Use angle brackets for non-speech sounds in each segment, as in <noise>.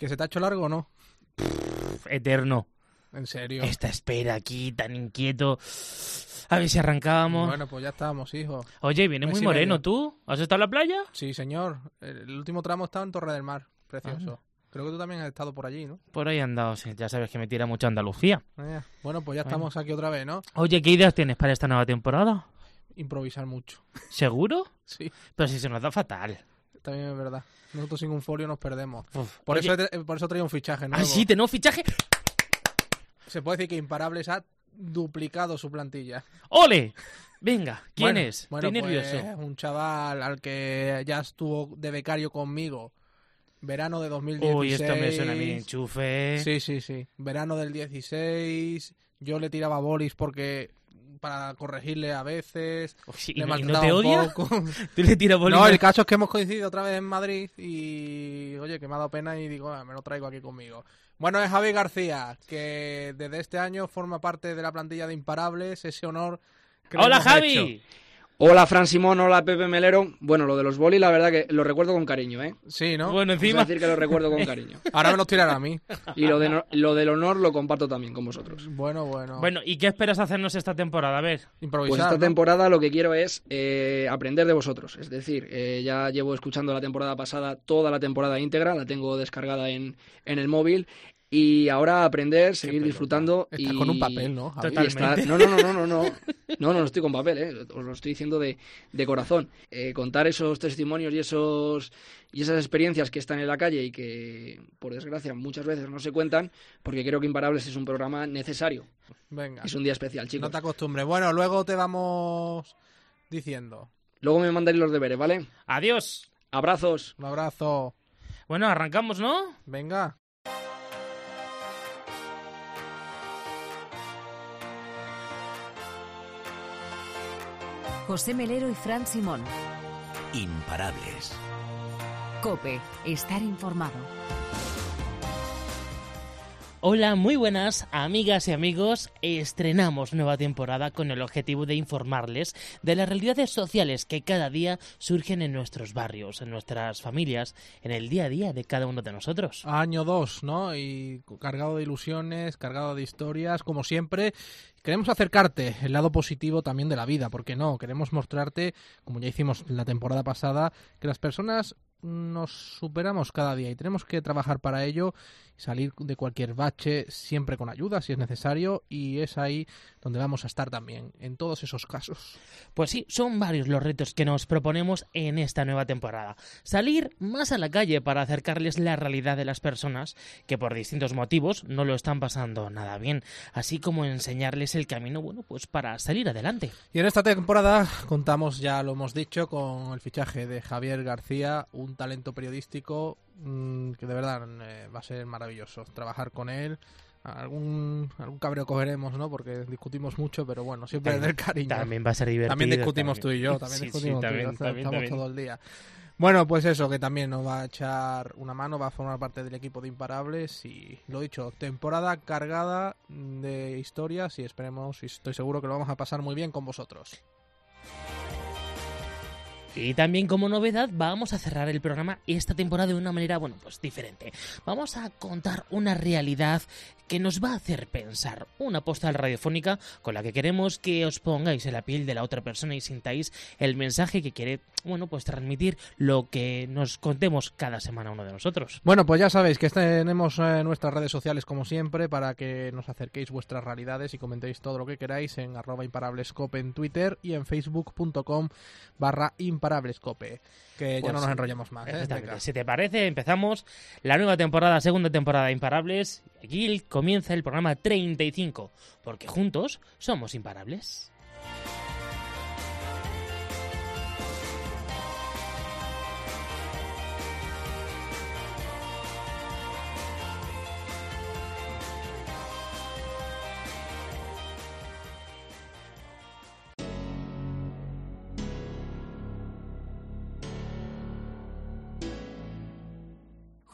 ¿Que se te ha hecho largo o no? Pff, eterno. En serio. Esta espera aquí, tan inquieto. A ver si arrancábamos. Bueno, pues ya estamos, hijo. Oye, vienes mes muy moreno medio. tú. ¿Has estado en la playa? Sí, señor. El último tramo estaba en Torre del Mar. Precioso. Anda. Creo que tú también has estado por allí, ¿no? Por ahí andado, sí. Ya sabes que me tira mucho Andalucía. Eh, Bueno, pues ya Bueno. estamos aquí otra vez, ¿no? Oye, ¿qué ideas tienes para esta nueva temporada? Improvisar mucho. ¿Seguro? <laughs> Sí, Pero si se nos da fatal. También es verdad. Nosotros sin un folio nos perdemos. Uf, Por, oye, eso, por eso traía un fichaje nuevo. Ah, sí, tenemos fichaje. Se puede decir que Imparables ha duplicado su plantilla. ¡Ole! Venga, ¿quién Bueno, es? Bueno, Estoy pues, nervioso. un chaval al que ya estuvo de becario conmigo. Verano de 2016. Uy, esto me suena a mí enchufe. Sí, sí, sí. Verano del 16. Yo le tiraba bolis porque para corregirle a veces. Uf, sí, le ¿Y no, te odia? poco. <laughs> ¿Tú le tiras no, el caso es que hemos coincidido otra vez en Madrid y oye, que me ha dado pena y digo, "Ah, me lo traigo aquí conmigo. Bueno, es Javi García, que desde este año forma parte de la plantilla de Imparables, ese honor. que ¡Hola, Javi! hecho. Hola Fran Simón, hola Pepe Melero. Bueno, lo de los boli, la verdad que lo recuerdo con cariño, ¿eh? Sí, ¿no? Bueno, Vamos a encima... decir que lo recuerdo con cariño. <laughs> Ahora me los tirará a mí. Y lo, de no- lo del honor lo comparto también con vosotros. Bueno, bueno. Bueno, ¿y qué esperas hacernos esta temporada? A ver. improvisar. Pues esta ¿no? temporada lo que quiero es eh, aprender de vosotros. Es decir, eh, ya llevo escuchando la temporada pasada toda la temporada íntegra, la tengo descargada en, en el móvil. Y ahora aprender, seguir disfrutando. Estás y... con un papel, ¿no, y estar- No, no, no, no, no, no. No, no, no estoy con papel, ¿eh? Os lo estoy diciendo de, de corazón. Eh, contar esos testimonios y esos y esas experiencias que están en la calle y que, por desgracia, muchas veces no se cuentan, porque creo que Imparables es un programa necesario. Venga. Es un día especial, chicos. No te acostumbres. Bueno, luego te vamos diciendo. Luego me mandáis los deberes, ¿vale? Adiós. Abrazos. Un abrazo. Bueno, arrancamos, ¿no? Venga. José Melero y Fran Simón. Imparables. Cope, estar informado. Hola, muy buenas amigas y amigos. Estrenamos nueva temporada con el objetivo de informarles de las realidades sociales que cada día surgen en nuestros barrios, en nuestras familias, en el día a día de cada uno de nosotros. Año 2, ¿no? Y cargado de ilusiones, cargado de historias, como siempre. Queremos acercarte el lado positivo también de la vida, porque no, queremos mostrarte, como ya hicimos la temporada pasada, que las personas nos superamos cada día y tenemos que trabajar para ello, salir de cualquier bache siempre con ayuda si es necesario y es ahí donde vamos a estar también, en todos esos casos. Pues sí, son varios los retos que nos proponemos en esta nueva temporada. Salir más a la calle para acercarles la realidad de las personas que por distintos motivos no lo están pasando nada bien, así como enseñarles el camino, bueno, pues para salir adelante. Y en esta temporada contamos, ya lo hemos dicho, con el fichaje de Javier García, un talento periodístico mm, que de verdad eh, va a ser maravilloso trabajar con él. Algún, algún cabreo cogeremos, ¿no? Porque discutimos mucho, pero bueno, siempre También- del cariño. También va a ser divertido. También discutimos también. tú y yo, <laughs> también Sí, sí, discutimos tú y yo, también, también, estamos todo el día. Bueno, pues eso, que también nos va a echar una mano, va a formar parte del equipo de Imparables y lo dicho, temporada cargada de historias y esperemos y estoy seguro que lo vamos a pasar muy bien con vosotros. Y también como novedad vamos a cerrar el programa esta temporada de una manera, bueno, pues diferente. Vamos a contar una realidad que nos va a hacer pensar, una postal radiofónica con la que queremos que os pongáis en la piel de la otra persona y sintáis el mensaje que quiere, bueno, pues transmitir lo que nos contemos cada semana uno de nosotros. Bueno, pues ya sabéis que tenemos eh, nuestras redes sociales como siempre para que nos acerquéis vuestras realidades y comentéis todo lo que queráis en arroba imparablescope en Twitter y en facebook.com barra imparablescope. Que ya Pues no nos enrollamos más. ¿eh? Si te parece, empezamos la nueva temporada, segunda temporada de Imparables. Aquí comienza el programa 35, porque juntos somos imparables.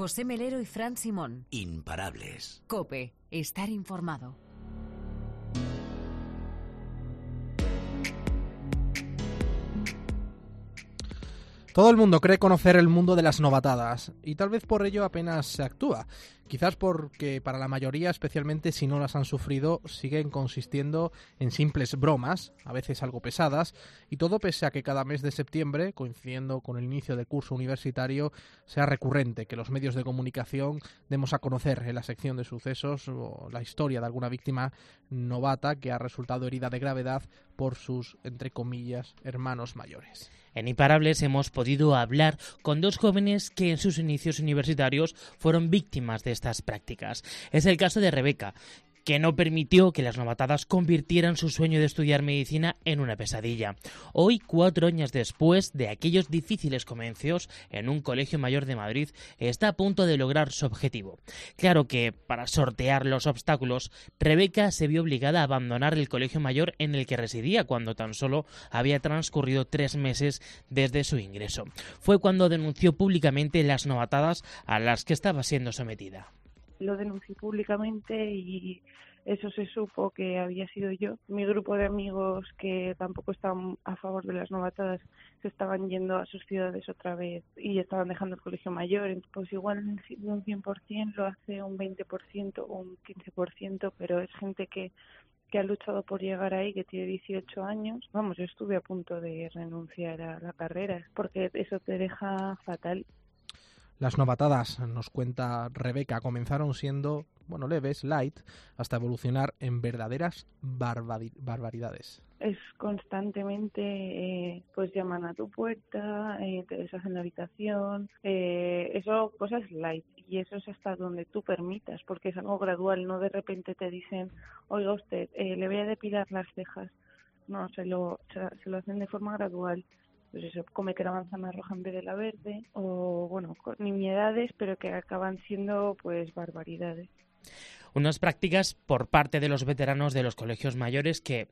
José Melero y Fran Simón. Imparables. Cope, estar informado. Todo el mundo cree conocer el mundo de las novatadas y tal vez por ello apenas se actúa. Quizás porque para la mayoría, especialmente si no las han sufrido, siguen consistiendo en simples bromas, a veces algo pesadas, y todo pese a que cada mes de septiembre, coincidiendo con el inicio del curso universitario, sea recurrente que los medios de comunicación demos a conocer en la sección de sucesos o la historia de alguna víctima novata que ha resultado herida de gravedad por sus, entre comillas, hermanos mayores. En Imparables hemos podido hablar con dos jóvenes que en sus inicios universitarios fueron víctimas de estas prácticas. Es el caso de Rebeca, que no permitió que las novatadas convirtieran su sueño de estudiar medicina en una pesadilla. Hoy, cuatro años después de aquellos difíciles comencios en un colegio mayor de Madrid, está a punto de lograr su objetivo. Claro que, para sortear los obstáculos, Rebeca se vio obligada a abandonar el colegio mayor en el que residía cuando tan solo había transcurrido tres meses desde su ingreso. Fue cuando denunció públicamente las novatadas a las que estaba siendo sometida lo denuncié públicamente y eso se supo que había sido yo. Mi grupo de amigos que tampoco estaban a favor de las novatadas se estaban yendo a sus ciudades otra vez y estaban dejando el colegio mayor. Pues igual de un 100% lo hace un 20% o un 15%, pero es gente que que ha luchado por llegar ahí, que tiene 18 años. Vamos, yo estuve a punto de renunciar a la carrera, porque eso te deja fatal. Las novatadas, nos cuenta Rebeca, comenzaron siendo, bueno, leves, light, hasta evolucionar en verdaderas barbaridades. Es constantemente, eh, pues llaman a tu puerta, eh, te deshacen la habitación, eh, eso, cosas light, y eso es hasta donde tú permitas, porque es algo gradual, no de repente te dicen, oiga usted, le voy a depilar las cejas. No, se lo, se lo hacen de forma gradual pues eso, comete la manzana roja en vez de la verde, o bueno, nimiedades, pero que acaban siendo pues barbaridades unas prácticas por parte de los veteranos de los colegios mayores que,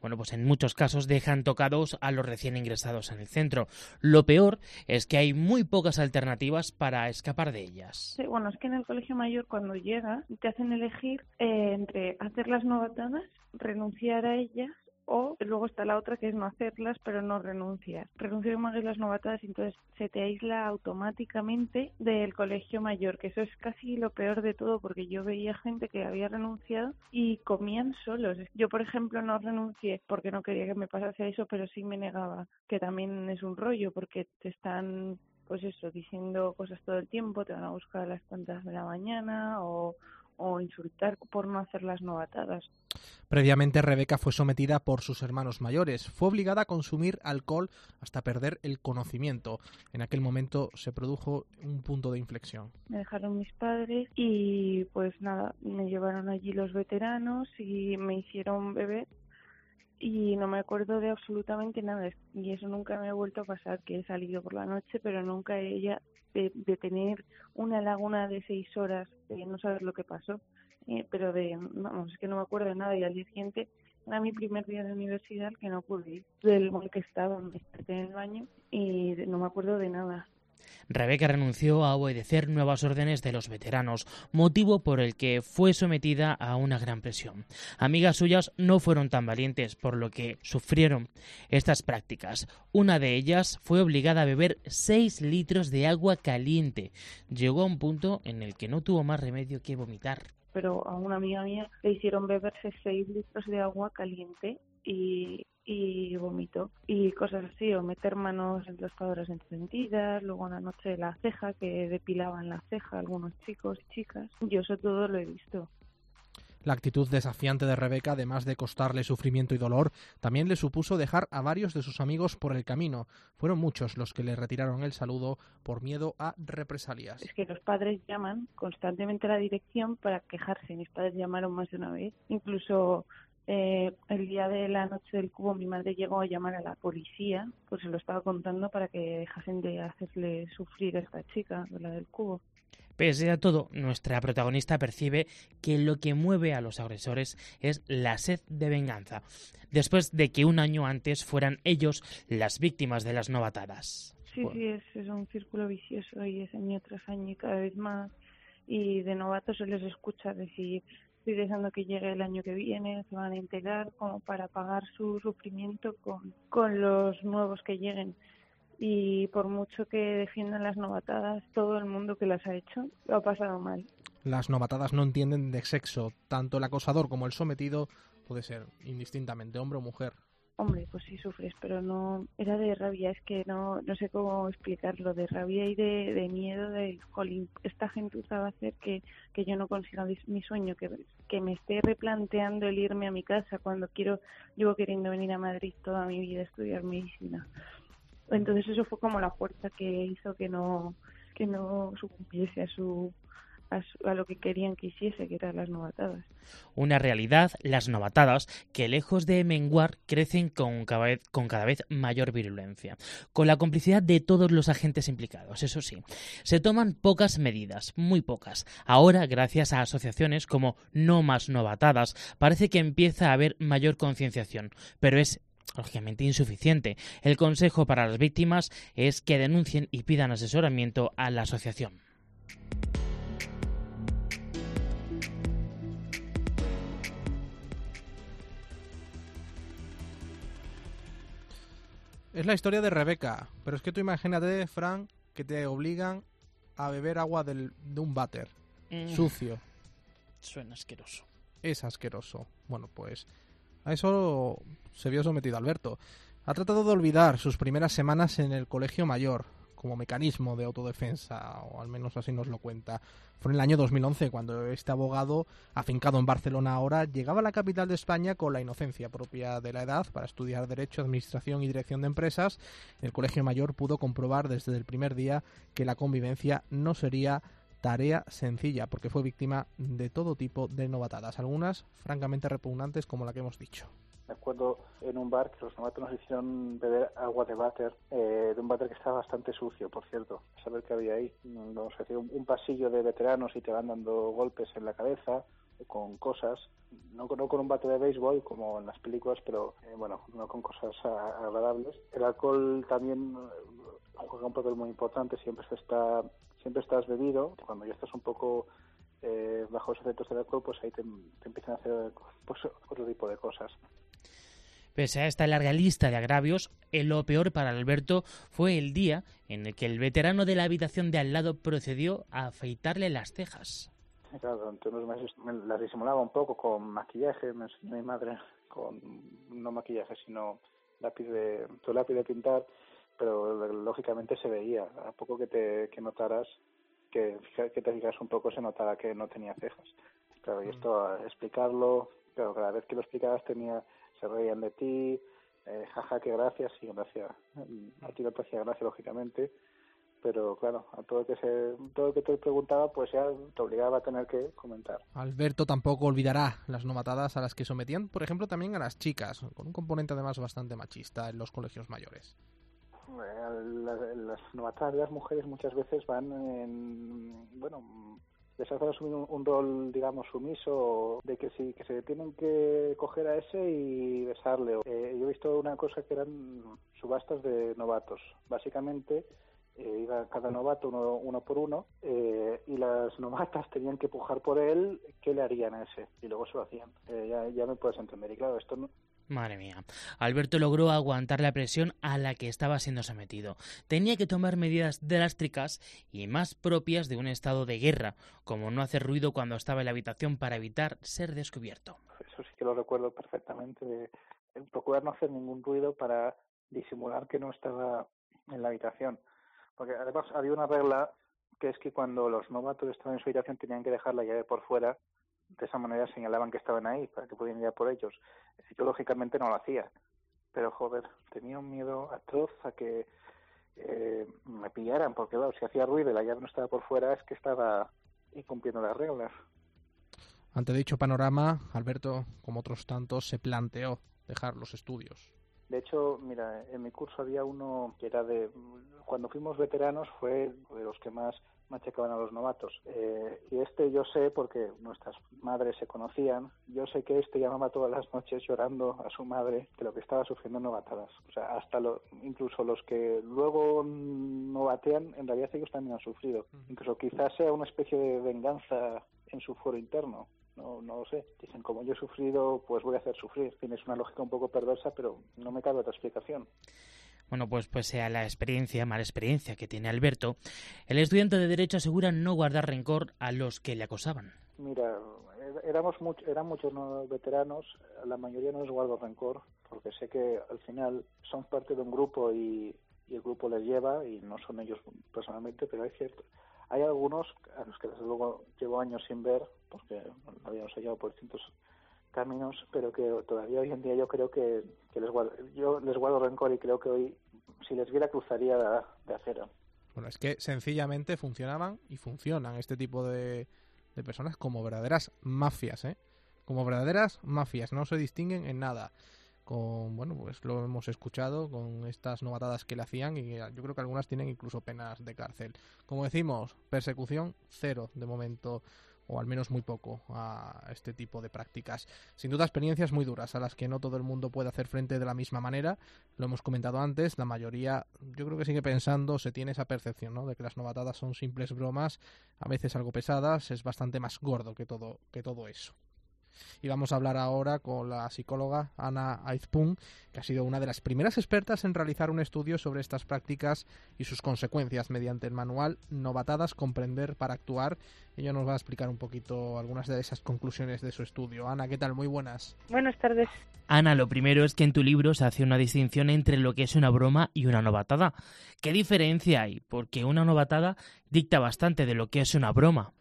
bueno, pues en muchos casos dejan tocados a los recién ingresados en el centro. Lo peor es que hay muy pocas alternativas para escapar de ellas. Sí, bueno, es que en el colegio mayor cuando llegas te hacen elegir eh, entre hacer las novatadas, renunciar a ellas o luego está la otra que es no hacerlas pero no renunciar. Renunciar a las novatadas entonces se te aísla automáticamente del colegio mayor, que eso es casi lo peor de todo porque yo veía gente que había renunciado y comían solos. Yo, por ejemplo, no renuncié porque no quería que me pasase eso, pero sí me negaba, que también es un rollo porque te están pues eso, diciendo cosas todo el tiempo, te van a buscar a las tantas de la mañana o, o insultar por no hacer las novatadas. Previamente Rebeca fue sometida por sus hermanos mayores. Fue obligada a consumir alcohol hasta perder el conocimiento. En aquel momento se produjo un punto de inflexión. Me dejaron mis padres y pues nada, me llevaron allí los veteranos y me hicieron beber y no me acuerdo de absolutamente nada y eso nunca me ha vuelto a pasar que he salido por la noche pero nunca ella de, de tener una laguna de seis horas de no saber lo que pasó eh, pero de vamos es que no me acuerdo de nada y al día siguiente era mi primer día de universidad que no pude ir del mal que estaba me en el baño y no me acuerdo de nada Rebeca renunció a obedecer nuevas órdenes de los veteranos, motivo por el que fue sometida a una gran presión. Amigas suyas no fueron tan valientes, por lo que sufrieron estas prácticas. Una de ellas fue obligada a beber 6 litros de agua caliente. Llegó a un punto en el que no tuvo más remedio que vomitar. Pero a una amiga mía le hicieron beberse 6 litros de agua caliente y y vomito y cosas así, o meter manos en tostadoras encendidas, luego una noche la ceja, que depilaban la ceja algunos chicos y chicas. Yo eso todo lo he visto. La actitud desafiante de Rebeca, además de costarle sufrimiento y dolor, también le supuso dejar a varios de sus amigos por el camino. Fueron muchos los que le retiraron el saludo por miedo a represalias. Es que los padres llaman constantemente a la dirección para quejarse. Mis padres llamaron más de una vez. Incluso eh, el día de la noche del cubo mi madre llegó a llamar a la policía, pues se lo estaba contando para que dejasen de hacerle sufrir a esta chica, la del cubo. Pese a todo, nuestra protagonista percibe que lo que mueve a los agresores es la sed de venganza, después de que un año antes fueran ellos las víctimas de las novatadas. Sí, sí, es, es un círculo vicioso y es año tras año y cada vez más. Y de novatos se les escucha decir, estoy deseando que llegue el año que viene, se van a integrar como para pagar su sufrimiento con, con los nuevos que lleguen. y por mucho que defiendan las novatadas, todo el mundo que las ha hecho lo ha pasado mal. Las novatadas no entienden de sexo. Tanto el acosador como el sometido puede ser indistintamente hombre o mujer. Hombre, pues sí sufres, pero no era de rabia, es que no no sé cómo explicarlo, de rabia y de, de miedo de, jolín, esta gentuza va a hacer que, que yo no consiga mi sueño, que, que me esté replanteando el irme a mi casa cuando quiero, llevo queriendo venir a Madrid toda mi vida a estudiar medicina. Entonces eso fue como la fuerza que hizo que no que no sucumbiese a su a, lo que querían que hiciese, que eran las novatadas. Una realidad, las novatadas, que lejos de menguar, crecen con con cada vez mayor virulencia, con la complicidad de todos los agentes implicados, eso sí. Se toman pocas medidas, muy pocas. Ahora, gracias a asociaciones como No Más Novatadas, parece que empieza a haber mayor concienciación, pero es lógicamente insuficiente. El consejo para las víctimas es que denuncien y pidan asesoramiento a la asociación. Es la historia de Rebeca, pero es que tú imagínate, Frank, que te obligan a beber agua del- de un váter Mm, sucio. Suena asqueroso. Es asqueroso. Bueno, pues a eso se vio sometido Alberto. Ha tratado de olvidar sus primeras semanas en el colegio mayor como mecanismo de autodefensa, o al menos así nos lo cuenta. Fue en el año 2011 cuando este abogado, afincado en Barcelona ahora, llegaba a la capital de España con la inocencia propia de la edad para estudiar Derecho, Administración y Dirección de Empresas. El colegio mayor pudo comprobar desde el primer día que la convivencia no sería tarea sencilla, porque fue víctima de todo tipo de novatadas, algunas francamente repugnantes como la que hemos dicho. Me acuerdo en un bar que los novatos nos hicieron beber agua de váter, eh, de un váter que estaba bastante sucio, por cierto. Saber qué había ahí. Nos hacía un, un pasillo de veteranos y te van dando golpes en la cabeza con cosas. No, no con un bate de béisbol como en las películas, pero eh, bueno, no con cosas a- agradables. El alcohol también eh, juega un papel muy importante. Siempre se está, siempre estás bebido. Cuando ya estás un poco eh, bajo los efectos del alcohol, pues ahí te, te empiezan a hacer pues, otro tipo de cosas. Pese a esta larga lista de agravios, eh, lo peor para Alberto fue el día en el que el veterano de la habitación de al lado procedió a afeitarle las cejas. Claro, durante unos meses me las disimulaba un poco con maquillaje, me enseñó mi madre con no maquillaje, sino lápiz de, tu lápiz de pintar, pero lógicamente se veía. A poco que te que notaras, que, te fijas un poco, se notaba que no tenía cejas. Claro, y esto a explicarlo, claro, cada vez que lo explicabas tenía, se reían de ti, eh, jaja, qué gracias, sí, gracias. A ti no te hacía gracia, lógicamente, pero claro, a todo lo que se, todo lo que te preguntaba, pues ya te obligaba a tener que comentar. Alberto tampoco olvidará las novatadas a las que sometían, por ejemplo, también a las chicas, con un componente además bastante machista en los colegios mayores. Eh, la- Las novatadas de las mujeres muchas veces van en, bueno, les hacen asumir un, rol, digamos, sumiso, de que sí, que se tienen que coger a ese y besarle. Eh, yo he visto una cosa que eran subastas de novatos. Básicamente, eh, iba cada novato uno, uno por uno eh, y las novatas <laughs> tenían que pujar por él qué le harían a ese y luego se lo hacían. Eh, ya, ya me puedes entender. Y claro, esto no, Madre mía. Alberto logró aguantar la presión a la que estaba siendo sometido. Tenía que tomar medidas drásticas y más propias de un estado de guerra, como no hacer ruido cuando estaba en la habitación para evitar ser descubierto. eso sí que lo recuerdo perfectamente, de procurar no hacer ningún ruido para disimular que no estaba en la habitación. Porque además había una regla que es que cuando los novatos estaban en su habitación tenían que dejar la llave por fuera, de esa manera señalaban que estaban ahí para que pudieran ir por ellos. Yo lógicamente no lo hacía, pero joder, tenía un miedo atroz a que eh, me pillaran, porque claro, si hacía ruido y la llave no estaba por fuera es que estaba incumpliendo las reglas. Ante dicho panorama, Alberto, como otros tantos, se planteó dejar los estudios. De hecho, mira, en mi curso había uno que era de... Cuando fuimos veteranos fue de los que más machacaban a los novatos. Eh, y este yo sé, porque nuestras madres se conocían, yo sé que este llamaba todas las noches llorando a su madre de lo que estaba sufriendo en novatadas. O sea, hasta lo, incluso los que luego novatean, en realidad ellos también han sufrido. Incluso quizás sea una especie de venganza en su foro interno. No, no lo sé. Dicen, como yo he sufrido, pues voy a hacer sufrir. Tienes una lógica un poco perversa, pero no me cabe otra explicación. Bueno, pues pues sea la experiencia, mala experiencia que tiene Alberto, el estudiante de Derecho asegura no guardar rencor a los que le acosaban. Mira, éramos much, eran muchos veteranos, la mayoría no les guardo rencor, porque sé que al final son parte de un grupo y, el grupo les lleva, y no son ellos personalmente, pero hay cierto, hay algunos a los que desde luego llevo años sin ver, porque habíamos hallado por distintos caminos, pero que todavía hoy en día yo creo que, les guardo, yo les guardo rencor y creo que hoy si les viera cruzaría de, de acero. Bueno, es que sencillamente funcionaban y funcionan este tipo de, de personas como verdaderas mafias, ¿eh? Como verdaderas mafias, no se distinguen en nada. Con, bueno, pues lo hemos escuchado con estas novatadas que le hacían y yo creo que algunas tienen incluso penas de cárcel. Como decimos, persecución cero de momento o al menos muy poco a este tipo de prácticas. Sin duda experiencias muy duras a las que no todo el mundo puede hacer frente de la misma manera. Lo hemos comentado antes, la mayoría yo creo que sigue pensando, se tiene esa percepción ¿no? de que las novatadas son simples bromas, a veces algo pesadas, es bastante más gordo que todo, que todo eso. Y vamos a hablar ahora con la psicóloga Ana Aizpun, que ha sido una de las primeras expertas en realizar un estudio sobre estas prácticas y sus consecuencias mediante el manual Novatadas, Comprender para Actuar. Ella nos va a explicar un poquito algunas de esas conclusiones de su estudio. Ana, ¿qué tal? Muy buenas. Buenas tardes. Ana, lo primero es que en tu libro se hace una distinción entre lo que es una broma y una novatada. ¿Qué diferencia hay? Porque una novatada dicta bastante de lo que es una broma.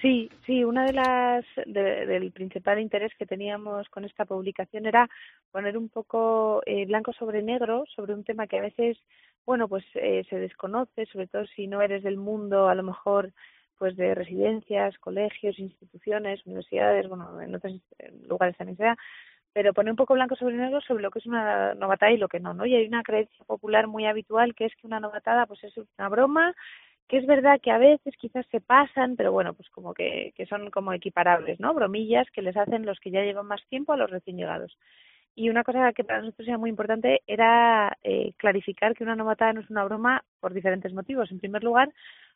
Sí, sí, una de las del principal interés que teníamos con esta publicación era poner un poco eh, blanco sobre negro sobre un tema que a veces, bueno, pues eh, se desconoce, sobre todo si no eres del mundo, a lo mejor, pues de residencias, colegios, instituciones, universidades, bueno, en otros lugares también sea, pero poner un poco blanco sobre negro sobre lo que es una novatada y lo que no, ¿no? Y hay una creencia popular muy habitual que es que una novatada pues es una broma que es verdad que a veces quizás se pasan, pero bueno, pues como que, que son como equiparables, ¿no? Bromillas que les hacen los que ya llevan más tiempo a los recién llegados. Y una cosa que para nosotros era muy importante era eh, clarificar que una novatada no es una broma por diferentes motivos. En primer lugar,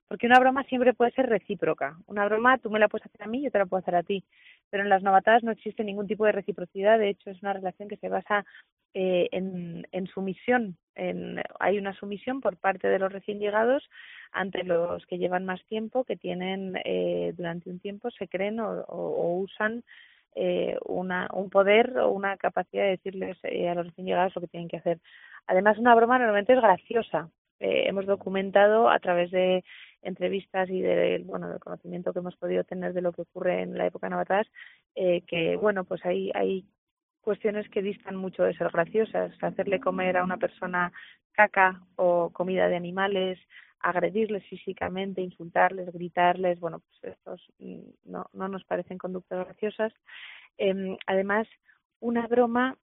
porque una broma siempre puede ser recíproca. Una broma tú me la puedes hacer a mí, yo te la puedo hacer a ti. Pero en las novatadas no existe ningún tipo de reciprocidad. De hecho, es una relación que se basa eh, en, sumisión. En, hay una sumisión por parte de los recién llegados ante los que llevan más tiempo, que tienen eh, durante un tiempo, se creen o, usan eh, una, un poder o una capacidad de decirles eh, a los recién llegados lo que tienen que hacer. Además, una broma normalmente es graciosa. Eh, hemos documentado a través de entrevistas y del bueno del conocimiento que hemos podido tener de lo que ocurre en la época de Navatadas, eh, que bueno pues hay hay cuestiones que distan mucho de ser graciosas hacerle comer a una persona caca o comida de animales agredirles físicamente, insultarles, gritarles, bueno, pues estos mm, no, no nos parecen conductas graciosas. Eh, además, una broma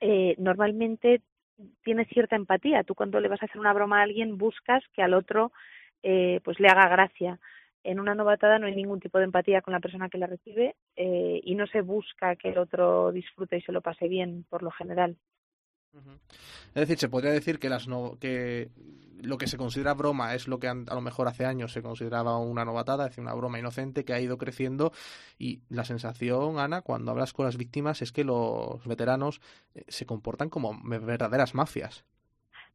eh, normalmente tiene cierta empatía. Tú cuando le vas a hacer una broma a alguien buscas que al otro eh, pues le haga gracia. En una novatada no hay ningún tipo de empatía con la persona que la recibe eh, y no se busca que el otro disfrute y se lo pase bien por lo general. Es decir, se podría decir que, las que lo que se considera broma es lo que a lo mejor hace años se consideraba una novatada, es decir, una broma inocente que ha ido creciendo y la sensación, Ana, cuando hablas con las víctimas es que los veteranos eh, se comportan como verdaderas mafias.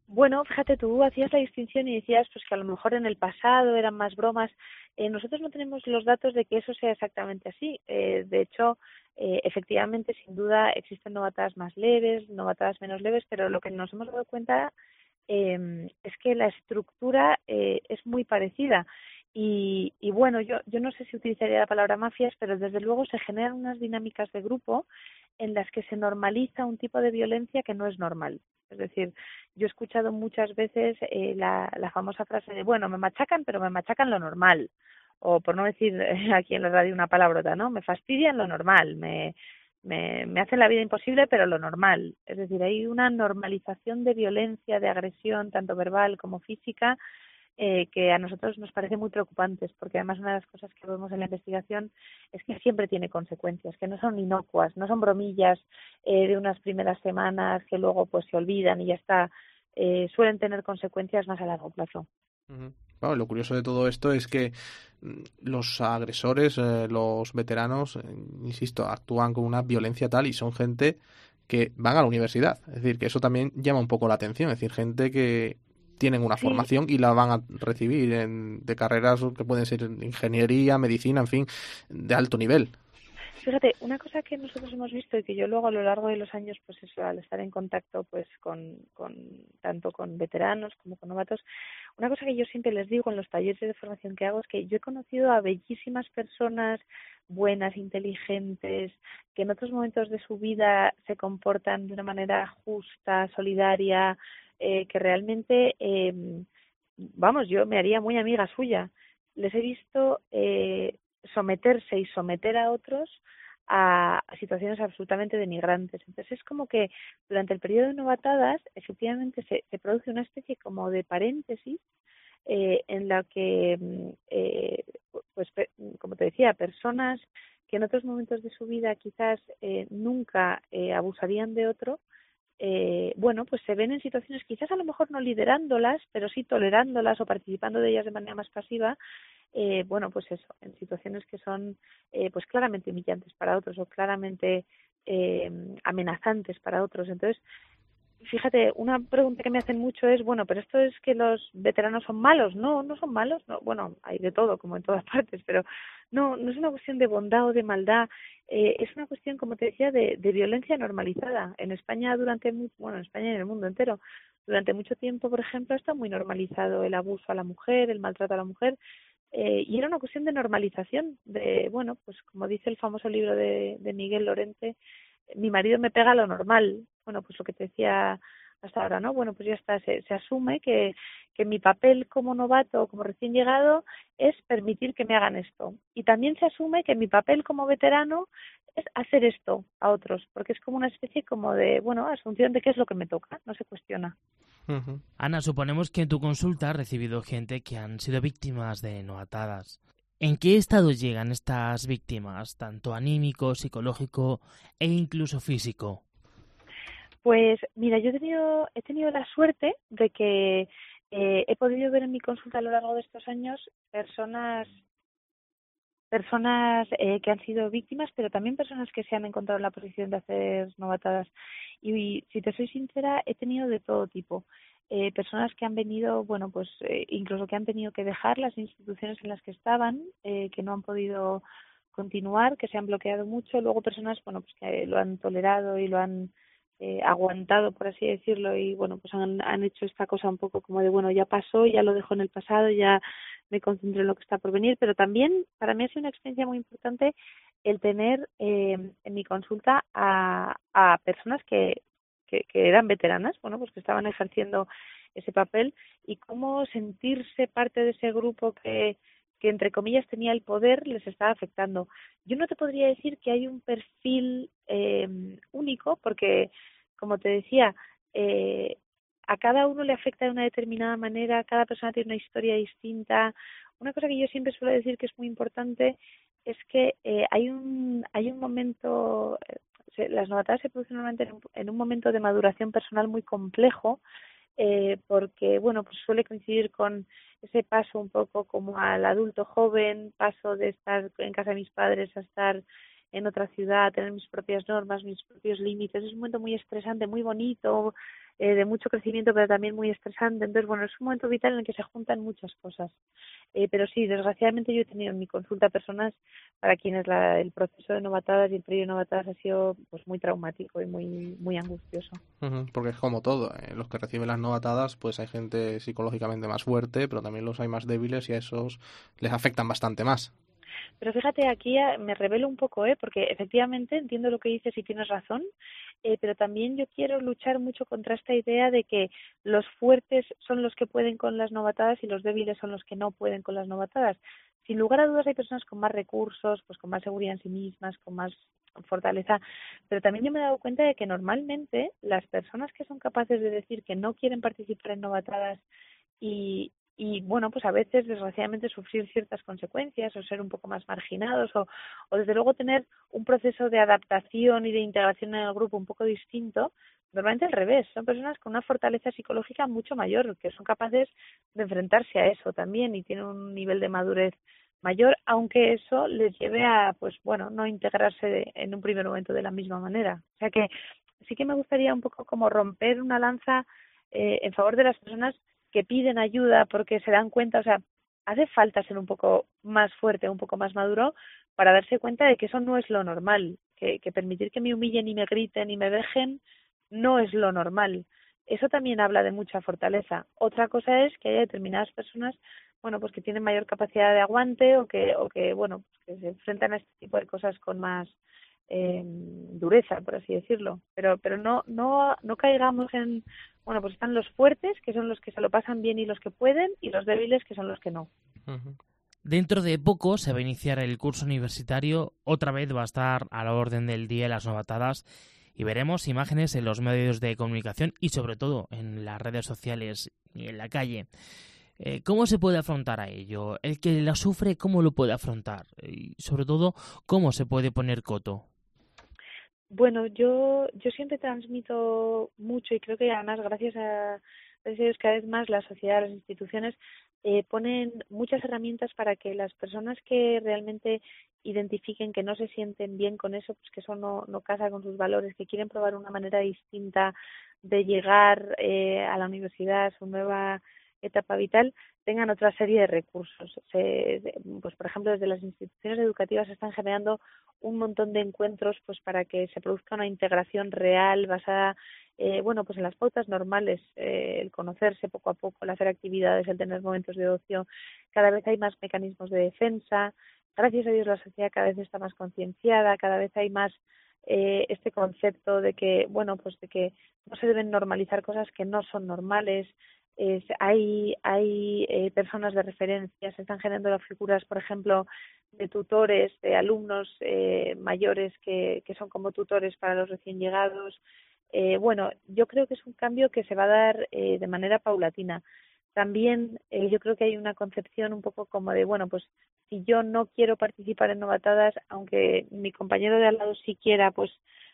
Bueno, fíjate, tú hacías la distinción y decías pues que a lo mejor en el pasado eran más bromas. Eh, nosotros no tenemos los datos de que eso sea exactamente así. Eh, de hecho, eh, efectivamente, sin duda, existen novatadas más leves, novatadas menos leves, pero lo que nos hemos dado cuenta eh, es que la estructura eh, es muy parecida. Y, y bueno, yo, yo no sé si utilizaría la palabra mafias, pero desde luego se generan unas dinámicas de grupo en las que se normaliza un tipo de violencia que no es normal. Es decir, yo he escuchado muchas veces eh, la, famosa frase de, bueno, me machacan, pero me machacan lo normal. O por no decir <laughs> aquí en la radio una palabrota, ¿no? Me fastidian lo normal, me, me hacen la vida imposible, pero lo normal. Es decir, hay una normalización de violencia, de agresión, tanto verbal como física, eh, que a nosotros nos parece muy preocupantes, porque además una de las cosas que vemos en la investigación es que siempre tiene consecuencias, que no son inocuas, no son bromillas eh, de unas primeras semanas que luego pues se olvidan y ya está, eh, suelen tener consecuencias más a largo plazo. Lo curioso de todo esto es que mm, los agresores, eh, los veteranos, eh, insisto, actúan con una violencia tal y son gente que van a la universidad. Es decir, que eso también llama un poco la atención. Es decir, gente que tienen una Sí. formación y la van a recibir en, de carreras que pueden ser ingeniería, medicina, en fin, de alto nivel. Fíjate, una cosa que nosotros hemos visto y que yo luego a lo largo de los años, pues eso, al estar en contacto pues con, con tanto con veteranos como con novatos, una cosa que yo siempre les digo en los talleres de formación que hago es que yo he conocido a bellísimas personas buenas, inteligentes, que en otros momentos de su vida se comportan de una manera justa, solidaria, eh, que realmente, eh, vamos, yo me haría muy amiga suya. Les he visto eh, someterse y someter a otros a, situaciones absolutamente denigrantes. Entonces es como que durante el periodo de novatadas efectivamente se, produce una especie como de paréntesis eh, en la que, mm, eh, pues como te decía, personas que en otros momentos de su vida quizás eh, nunca eh, abusarían de otro, eh, bueno, pues se ven en situaciones quizás a lo mejor no liderándolas, pero sí tolerándolas o participando de ellas de manera más pasiva, eh, bueno, pues eso, en situaciones que son eh, pues claramente humillantes para otros o claramente eh, amenazantes para otros. Entonces, fíjate, una pregunta que me hacen mucho es, bueno, pero esto es que los veteranos son malos. No, no son malos. No, bueno, hay de todo, como en todas <laughs> partes, pero no, no es una cuestión de bondad o de maldad. Eh, es una cuestión, como te decía, de, de violencia normalizada. En España durante, bueno, en España y en el mundo entero, durante mucho tiempo, por ejemplo, está muy normalizado el abuso a la mujer, el maltrato a la mujer. Eh, y era una cuestión de normalización, de, bueno, pues como dice el famoso libro de, de Miguel Lorente, mi marido me pega lo normal. Bueno, pues lo que te decía hasta ahora, ¿no? Bueno, pues ya está, se, se asume que, que mi papel como novato o como recién llegado es permitir que me hagan esto. Y también se asume que mi papel como veterano es hacer esto a otros, porque es como una especie como de, bueno, asunción de qué es lo que me toca, no se cuestiona. Ana, suponemos que en tu consulta has recibido gente que han sido víctimas de no atadas. ¿En qué estado llegan estas víctimas, tanto anímico, psicológico e incluso físico? Pues mira, yo he tenido, he tenido la suerte de que eh, he podido ver en mi consulta a lo largo de estos años personas personas eh, que han sido víctimas, pero también personas que se han encontrado en la posición de hacer novatadas. Y, si te soy sincera, he tenido de todo tipo. Eh, personas que han venido, bueno, pues eh, incluso que han tenido que dejar las instituciones en las que estaban, eh, que no han podido continuar, que se han bloqueado mucho. Luego personas, bueno, pues que lo han tolerado y lo han eh, aguantado, por así decirlo, y bueno, pues han, han hecho esta cosa un poco como de, bueno, ya pasó, ya lo dejo en el pasado, ya me concentro en lo que está por venir, pero también para mí ha sido una experiencia muy importante el tener eh, en mi consulta a, a personas que, que, que eran veteranas, bueno, pues que estaban ejerciendo ese papel y cómo sentirse parte de ese grupo que, que entre comillas tenía el poder les estaba afectando. Yo no te podría decir que hay un perfil eh, único porque, como te decía, eh, a cada uno le afecta de una determinada manera, cada persona tiene una historia distinta. Una cosa que yo siempre suelo decir que es muy importante es que eh, hay un hay un momento se, las novatadas se producen normalmente en un, en un momento de maduración personal muy complejo eh, porque bueno pues suele coincidir con ese paso un poco como al adulto joven paso de estar en casa de mis padres a estar en otra ciudad tener mis propias normas mis propios límites. Es un momento muy estresante muy bonito eh, de mucho crecimiento pero también muy estresante. Entonces bueno es un momento vital en el que se juntan muchas cosas. Eh, pero sí desgraciadamente yo he tenido en mi consulta personas para quienes la, el proceso de novatadas y el periodo de novatadas ha sido pues muy traumático y muy muy angustioso. Porque es como todo, eh, los que reciben las novatadas, pues hay gente psicológicamente más fuerte, pero también los hay más débiles y a esos les afectan bastante más. Pero fíjate, aquí eh, me revelo un poco, ¿eh? porque efectivamente entiendo lo que dices y tienes razón, eh, pero también yo quiero luchar mucho contra esta idea de que los fuertes son los que pueden con las novatadas y los débiles son los que no pueden con las novatadas. Sin lugar a dudas hay personas con más recursos, pues con más seguridad en sí mismas, con más fortaleza, pero también yo me he dado cuenta de que normalmente las personas que son capaces de decir que no quieren participar en novatadas y, y bueno, pues a veces desgraciadamente sufrir ciertas consecuencias o ser un poco más marginados o, o desde luego tener un proceso de adaptación y de integración en el grupo un poco distinto, normalmente al revés, son personas con una fortaleza psicológica mucho mayor, que son capaces de enfrentarse a eso también y tienen un nivel de madurez mayor, aunque eso les lleve a, pues bueno, no integrarse de, en un primer momento de la misma manera. O sea que sí que me gustaría un poco como romper una lanza eh, en favor de las personas que piden ayuda porque se dan cuenta, o sea, hace falta ser un poco más fuerte, un poco más maduro para darse cuenta de que eso no es lo normal, que, que permitir que me humillen y me griten y me dejen no es lo normal. Eso también habla de mucha fortaleza. Otra cosa es que hay determinadas personas, bueno, pues que tienen mayor capacidad de aguante o que, o que bueno, que se enfrentan a este tipo de cosas con más eh, dureza, por así decirlo. Pero, pero no, no, no caigamos en, bueno, pues están los fuertes, que son los que se lo pasan bien y los que pueden, y los débiles, que son los que no. Dentro de poco se va a iniciar el curso universitario, otra vez va a estar a la orden del día las novatadas y veremos imágenes en los medios de comunicación y sobre todo en las redes sociales y en la calle. Eh, ¿Cómo se puede afrontar a ello? El que la sufre, ¿cómo lo puede afrontar? Y sobre todo, ¿cómo se puede poner coto? Bueno, yo, yo siempre transmito mucho y creo que además gracias a, gracias cada vez más la sociedad, las instituciones eh, ponen muchas herramientas para que las personas que realmente identifiquen que no se sienten bien con eso, pues que eso no, no casa con sus valores, que quieren probar una manera distinta de llegar eh, a la universidad, su nueva etapa vital, tengan otra serie de recursos. Se, pues, por ejemplo, desde las instituciones educativas se están generando un montón de encuentros pues para que se produzca una integración real basada eh, bueno pues en las pautas normales eh, el conocerse poco a poco el hacer actividades el tener momentos de ocio cada vez hay más mecanismos de defensa gracias a Dios la sociedad cada vez está más concienciada cada vez hay más eh, este concepto de que bueno pues de que no se deben normalizar cosas que no son normales es, hay hay eh, personas de referencia, se están generando las figuras, por ejemplo, de tutores, de alumnos eh, mayores que, son como tutores para los recién llegados. Eh, bueno, yo creo que es un cambio que se va a dar eh, de manera paulatina. También eh, yo creo que hay una concepción un poco como de, bueno, pues si yo no quiero participar en novatadas, aunque mi compañero de al lado sí quiera, pues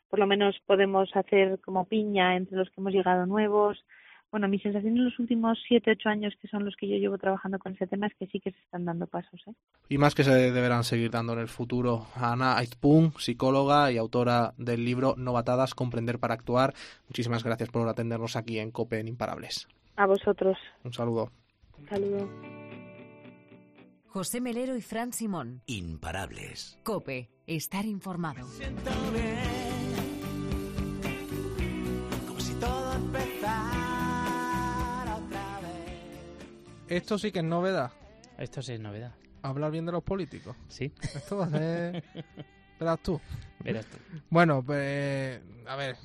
por lo menos podemos hacer como piña entre los que hemos llegado nuevos bueno, mi sensación en los últimos siete, ocho años que son los que yo llevo trabajando con ese tema es que sí que se están dando pasos. ¿eh? Y más que se deberán seguir dando en el futuro. Ana Aizpun, psicóloga y autora del libro Novatadas, Comprender para Actuar. Muchísimas gracias por atendernos aquí en COPE en Imparables. A vosotros. Un saludo. Un saludo. José Melero y Fran Simón. Imparables. Cope, estar informado. Esto sí que es novedad. Esto sí es novedad. Hablar bien de los políticos. Sí, Esto va a ser... <laughs> Verás tú. verás tú. Bueno, pues, a ver,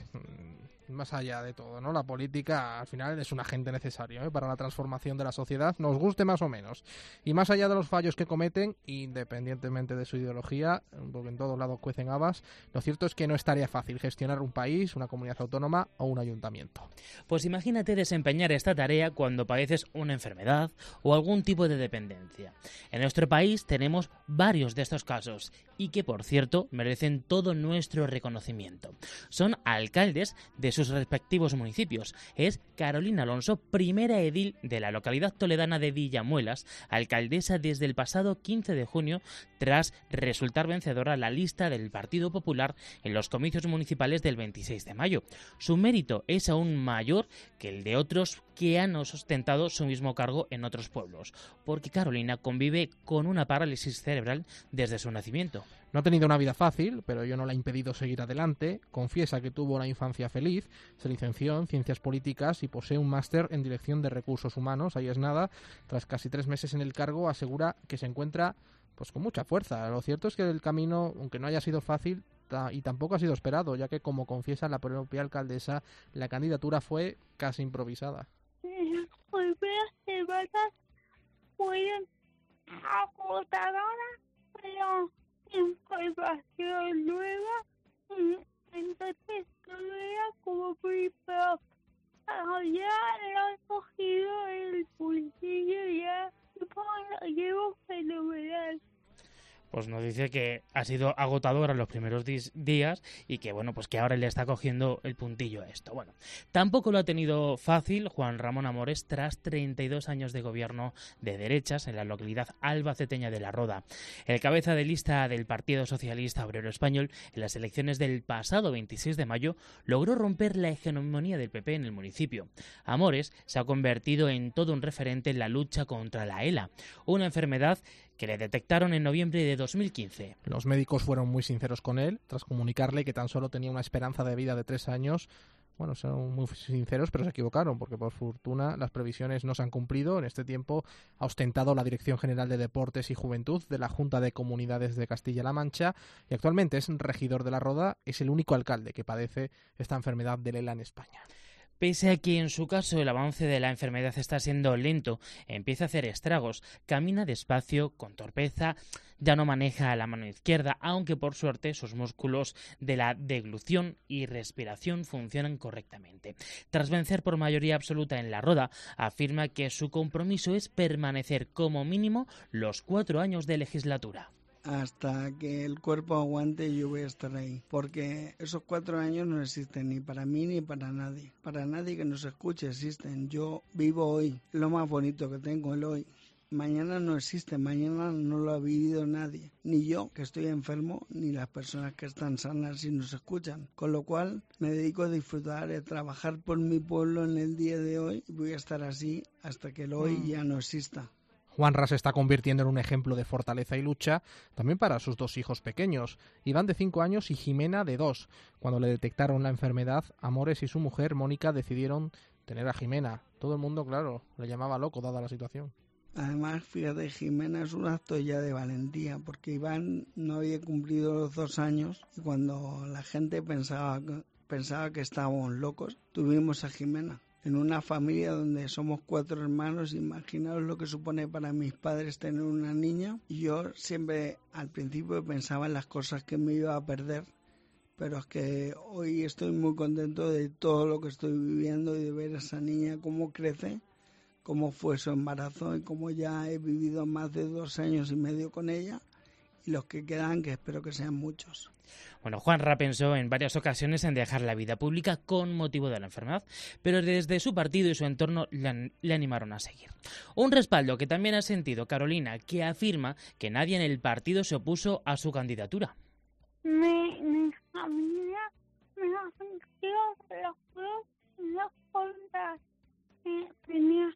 más allá de todo, ¿no? La política al final es un agente necesario ¿eh? para la transformación de la sociedad, nos guste más o menos. Y más allá de los fallos que cometen, independientemente de su ideología, porque en todos lados cuecen habas, lo cierto es que no es tarea fácil gestionar un país, una comunidad autónoma o un ayuntamiento. Pues imagínate desempeñar esta tarea cuando padeces una enfermedad o algún tipo de dependencia. En nuestro país tenemos varios de estos casos y que, por cierto, merecen todo nuestro reconocimiento. Son alcaldes de sus respectivos municipios. Es Carolina Alonso, primera edil de la localidad toledana de Villamuelas, alcaldesa desde el pasado 15 de junio, tras resultar vencedora la lista del Partido Popular en los comicios municipales del 26 de mayo. Su mérito es aún mayor que el de otros que han ostentado su mismo cargo en otros pueblos, porque Carolina convive con una parálisis cerebral desde su nacimiento. No ha tenido una vida fácil, pero ello no le ha impedido seguir adelante. Confiesa que tuvo una infancia feliz, se licenció en Ciencias Políticas y posee un máster en Dirección de Recursos Humanos. Ahí es nada. Tras casi tres meses en el cargo, asegura que se encuentra pues con mucha fuerza. Lo cierto es que el camino, aunque no haya sido fácil y tampoco ha sido esperado, ya que como confiesa la propia alcaldesa, la candidatura fue casi improvisada. Agotadoras, pero información nueva, entonces todo era como muy pro. Ahora lo he cogido el pulsillo ya, lo llevo fenomenal. Pues nos dice que ha sido agotadora los primeros días y que bueno, pues que ahora le está cogiendo el puntillo a esto. Bueno, tampoco lo ha tenido fácil Juan Ramón Amores tras 32 años de gobierno de derechas en la localidad albaceteña de La Roda. El cabeza de lista del Partido Socialista Obrero Español en las elecciones del pasado 26 de mayo logró romper la hegemonía del PP en el municipio. Amores se ha convertido en todo un referente en la lucha contra la ELA, una enfermedad que le detectaron en noviembre de 2015. Los médicos fueron muy sinceros con él, tras comunicarle que tan solo tenía una esperanza de vida de tres años. Bueno, son muy sinceros, pero se equivocaron, porque por fortuna las previsiones no se han cumplido. En este tiempo ha ostentado la Dirección General de Deportes y Juventud de la Junta de Comunidades de Castilla-La Mancha y actualmente es regidor de la Roda. Es el único alcalde que padece esta enfermedad de Lela en España. Pese a que en su caso el avance de la enfermedad está siendo lento, empieza a hacer estragos, camina despacio, con torpeza, ya no maneja la mano izquierda, aunque por suerte sus músculos de la deglución y respiración funcionan correctamente. Tras vencer por mayoría absoluta en la roda, afirma que su compromiso es permanecer como mínimo los cuatro años de legislatura. Hasta que el cuerpo aguante yo voy a estar ahí. Porque esos cuatro años no existen ni para mí ni para nadie. Para nadie que nos escuche existen. Yo vivo hoy. Lo más bonito que tengo el hoy. Mañana no existe, mañana no lo ha vivido nadie, ni yo que estoy enfermo, ni las personas que están sanas y nos escuchan. Con lo cual me dedico a disfrutar, a trabajar por mi pueblo en el día de hoy y voy a estar así hasta que el hoy ya no exista. Juanra se está convirtiendo en un ejemplo de fortaleza y lucha también para sus dos hijos pequeños, Iván de 5 años y Jimena de 2. Cuando le detectaron la enfermedad, Amores y su mujer, Mónica, decidieron tener a Jimena. Todo el mundo, claro, le llamaba loco dada la situación. Además, fíjate, Jimena es un acto ya de valentía, porque Iván no había cumplido los dos años y cuando la gente pensaba, pensaba que estábamos locos, tuvimos a Jimena. En una familia donde somos cuatro hermanos, imaginaos lo que supone para mis padres tener una niña. Yo siempre al principio pensaba en las cosas que me iba a perder, pero es que hoy estoy muy contento de todo lo que estoy viviendo y de ver a esa niña cómo crece cómo fue su embarazo y cómo ya he vivido más de dos años y medio con ella y los que quedan, que espero que sean muchos. Bueno, Juanra pensó en varias ocasiones en dejar la vida pública con motivo de la enfermedad, pero desde su partido y su entorno le, le, animaron a seguir. Un respaldo que también ha sentido Carolina, que afirma que nadie en el partido se opuso a su candidatura. Mi, mi familia me ha sentido los pros y los contras. Eh, tenía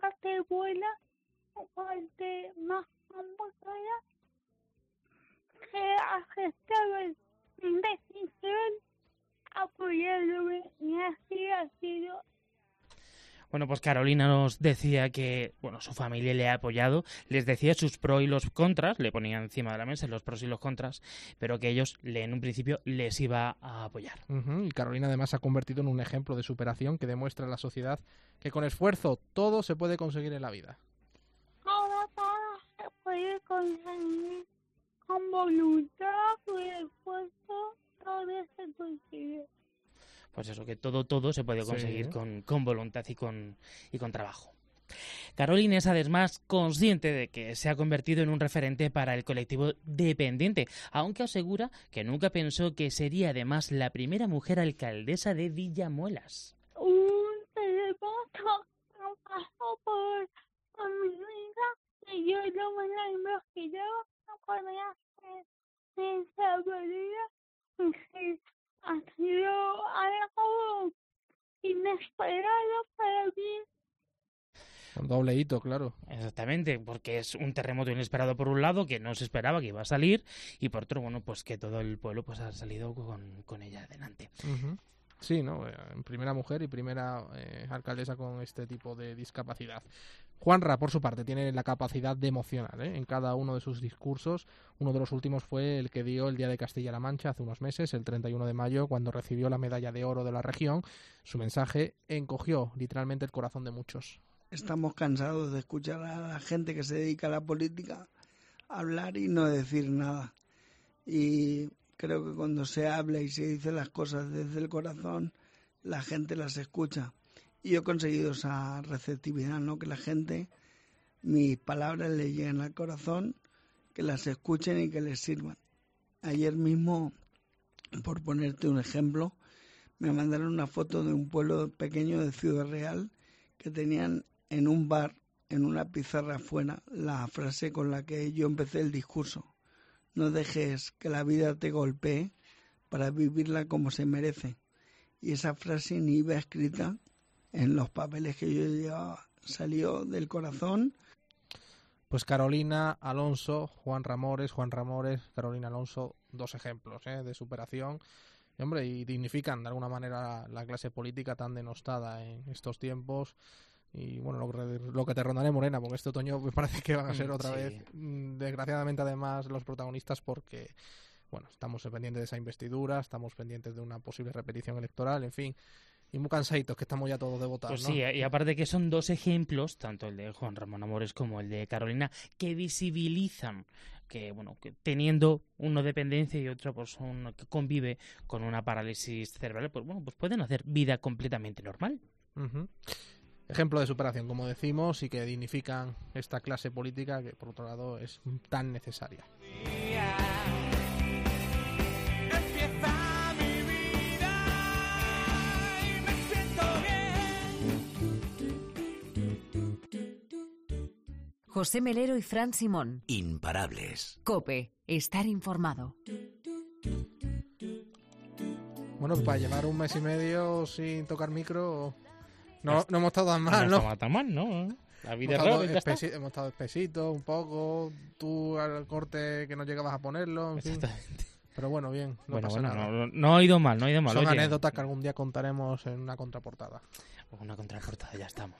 parte buena o parte más complicada que aceptaban mi decisión apoyándome y así ha sido. Bueno, pues Carolina nos decía que, bueno, su familia le ha apoyado, les decía sus pros y los contras, le ponía encima de la mesa los pros y los contras, pero que ellos le, en un principio les iba a apoyar. Uh -huh. Y Carolina además se ha convertido en un ejemplo de superación que demuestra a la sociedad que con esfuerzo todo se puede conseguir en la vida. Ahora todo se puede conseguir con voluntad, con esfuerzo, todo se consigue pues eso, que todo, todo se puede conseguir Sí. con, con voluntad y con, y con trabajo. Carolina es además consciente de que se ha convertido en un referente para el colectivo dependiente, aunque asegura que nunca pensó que sería además la primera mujer alcaldesa de Villamuelas. Un terremoto pasó por, por mi vida y yo no me la imaginaba cuando ya se, se que ha sido algo inesperado para mí. Un doble hito, claro. Exactamente, porque es un terremoto inesperado por un lado, que no se esperaba que iba a salir, y por otro, bueno, pues que todo el pueblo pues ha salido con, con ella adelante. Uh -huh. Sí, ¿no? Eh, Primera mujer y primera eh, alcaldesa con este tipo de discapacidad. Juanra, por su parte, tiene la capacidad de emocionar ¿eh? en cada uno de sus discursos. Uno de los últimos fue el que dio el Día de Castilla-La Mancha hace unos meses, el 31 de mayo, cuando recibió la medalla de oro de la región. Su mensaje encogió literalmente el corazón de muchos. Estamos cansados de escuchar a la gente que se dedica a la política hablar y no decir nada. Y creo que cuando se habla y se dice las cosas desde el corazón, la gente las escucha. Y he conseguido esa receptividad, ¿no? Que la gente, mis palabras le lleguen al corazón, que las escuchen y que les sirvan. Ayer mismo, por ponerte un ejemplo, me mandaron una foto de un pueblo pequeño de Ciudad Real que tenían en un bar, en una pizarra afuera, la frase con la que yo empecé el discurso. No dejes que la vida te golpee para vivirla como se merece. Y esa frase ni iba escrita en los papeles que yo llevaba. Salió del corazón. Pues Carolina Alonso, Juan Ramores, Juan Ramores, Carolina Alonso, dos ejemplos ¿eh? de superación. Y, hombre, y dignifican de alguna manera la clase política tan denostada en estos tiempos. Y bueno, lo, que- lo que te rondaré, Morena, porque este otoño me <laughs> parece que van a ser Mm, otra sí. vez, mm, desgraciadamente, además, los protagonistas, porque bueno, estamos pendientes de esa investidura, estamos pendientes de una posible repetición electoral, en fin. Y muy cansaditos, que estamos ya todos de votar, Pues ¿no? sí, y aparte que son dos ejemplos, tanto el de Juan Ramón Amores como el de Carolina, que visibilizan que, bueno, que teniendo uno dependencia y otro pues uno que convive con una parálisis cerebral, pues bueno, pues pueden hacer vida completamente normal. Ejemplo de superación, como decimos, y que dignifican esta clase política que, por otro lado, es tan necesaria. Empieza José Melero y Fran Simón. Imparables. Cope. Estar informado. Bueno, para llevar un mes y medio sin tocar micro, no, no hemos estado tan mal, no ¿no? estamos tan mal, ¿no? La vida Hemos es estado, rara, ya está. espesi- hemos estado espesitos un poco, tú al corte que no llegabas a ponerlo, en fin. Exactamente. Pero bueno, bien, no bueno, pasa bueno, nada. no, no ha ido mal, no ha ido mal. Son Oye, anécdotas que algún día contaremos en una contraportada. Una contraportada, ya estamos.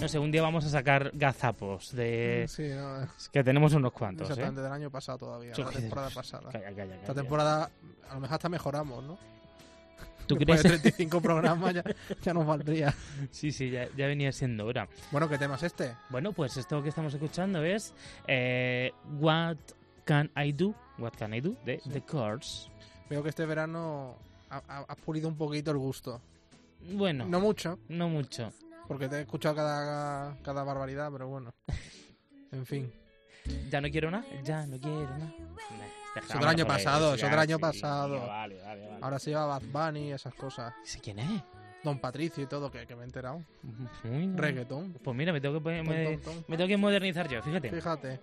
No sé, un día vamos a sacar gazapos de... Sí, no, Es que tenemos unos cuantos, ¿eh? exactamente del año pasado todavía, la temporada pasada. Calla, calla, Esta temporada a lo mejor hasta mejoramos, ¿no? ¿Tú Después crees? de 35 programas ya, ya nos valdría. Sí, sí, ya, ya venía siendo hora. Bueno, ¿qué tema es este? Bueno, pues esto que estamos escuchando es eh, What Can I Do? What Can I Do? De The Course. Veo que este verano has pulido un poquito el gusto. Bueno, No mucho, no mucho. porque te he escuchado cada, cada barbaridad, pero bueno. <laughs> En fin. ¿Ya no quiero nada? Ya no quiero nada. Eso del año pasado, eso del año pasado. Vale, vale, vale. Ahora se lleva Bad Bunny y esas cosas. ¿Sé quién es? Don Patricio y todo, que, que me he enterado. Uy. Reggaetón. Pues mira, me tengo que, poner- me, tengo que modernizar yo, fíjate. Fíjate.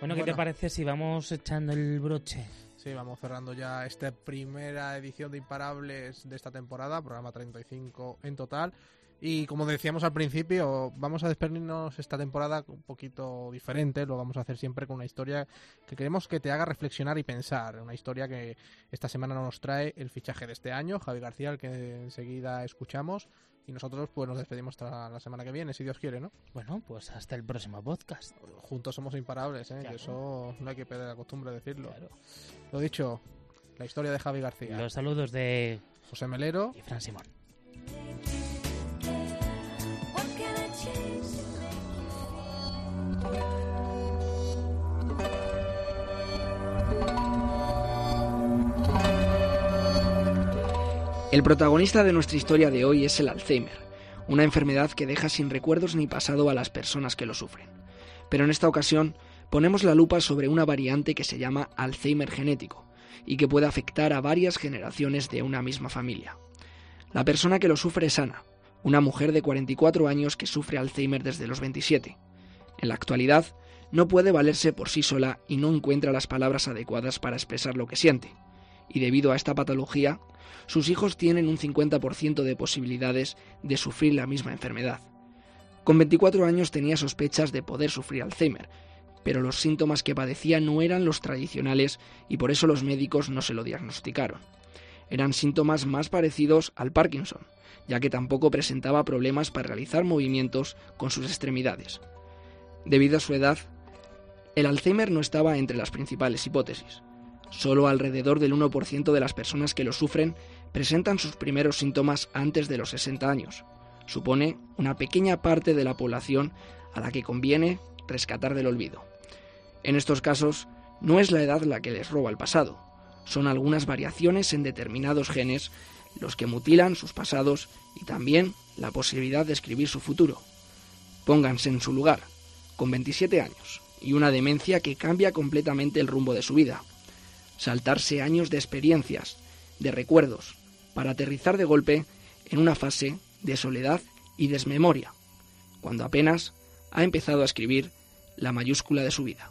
Bueno, ¿qué te parece si vamos echando el broche? Sí, vamos cerrando ya esta primera edición de Imparables de esta temporada, programa 35 en total. Y como decíamos al principio, vamos a despedirnos esta temporada un poquito diferente, lo vamos a hacer siempre con una historia que queremos que te haga reflexionar y pensar. Una historia que esta semana nos trae el fichaje de este año, Javi García, al que enseguida escuchamos. Y nosotros pues nos despedimos hasta la semana que viene, si Dios quiere, ¿no? Bueno, pues hasta el próximo podcast. Juntos somos imparables, ¿eh? Claro. Eso no hay que perder la costumbre de decirlo. Claro. Lo dicho, la historia de Javi García. Los saludos de José Melero. y Fran Simón. El protagonista de nuestra historia de hoy es el Alzheimer, una enfermedad que deja sin recuerdos ni pasado a las personas que lo sufren. Pero en esta ocasión ponemos la lupa sobre una variante que se llama Alzheimer genético y que puede afectar a varias generaciones de una misma familia. La persona que lo sufre es Ana, una mujer de 44 años que sufre Alzheimer desde los 27. En la actualidad, no puede valerse por sí sola y no encuentra las palabras adecuadas para expresar lo que siente. Y debido a esta patología, sus hijos tienen un 50% de posibilidades de sufrir la misma enfermedad. Con 24 años tenía sospechas de poder sufrir Alzheimer, pero los síntomas que padecía no eran los tradicionales y por eso los médicos no se lo diagnosticaron. Eran síntomas más parecidos al Parkinson, ya que tampoco presentaba problemas para realizar movimientos con sus extremidades. Debido a su edad, el Alzheimer no estaba entre las principales hipótesis. Solo alrededor del 1% de las personas que lo sufren presentan sus primeros síntomas antes de los 60 años. Supone una pequeña parte de la población a la que conviene rescatar del olvido. En estos casos, no es la edad la que les roba el pasado, son algunas variaciones en determinados genes los que mutilan sus pasados y también la posibilidad de escribir su futuro. Pónganse en su lugar. con 27 años y una demencia que cambia completamente el rumbo de su vida. Saltarse años de experiencias, de recuerdos, para aterrizar de golpe en una fase de soledad y desmemoria, cuando apenas ha empezado a escribir la mayúscula de su vida.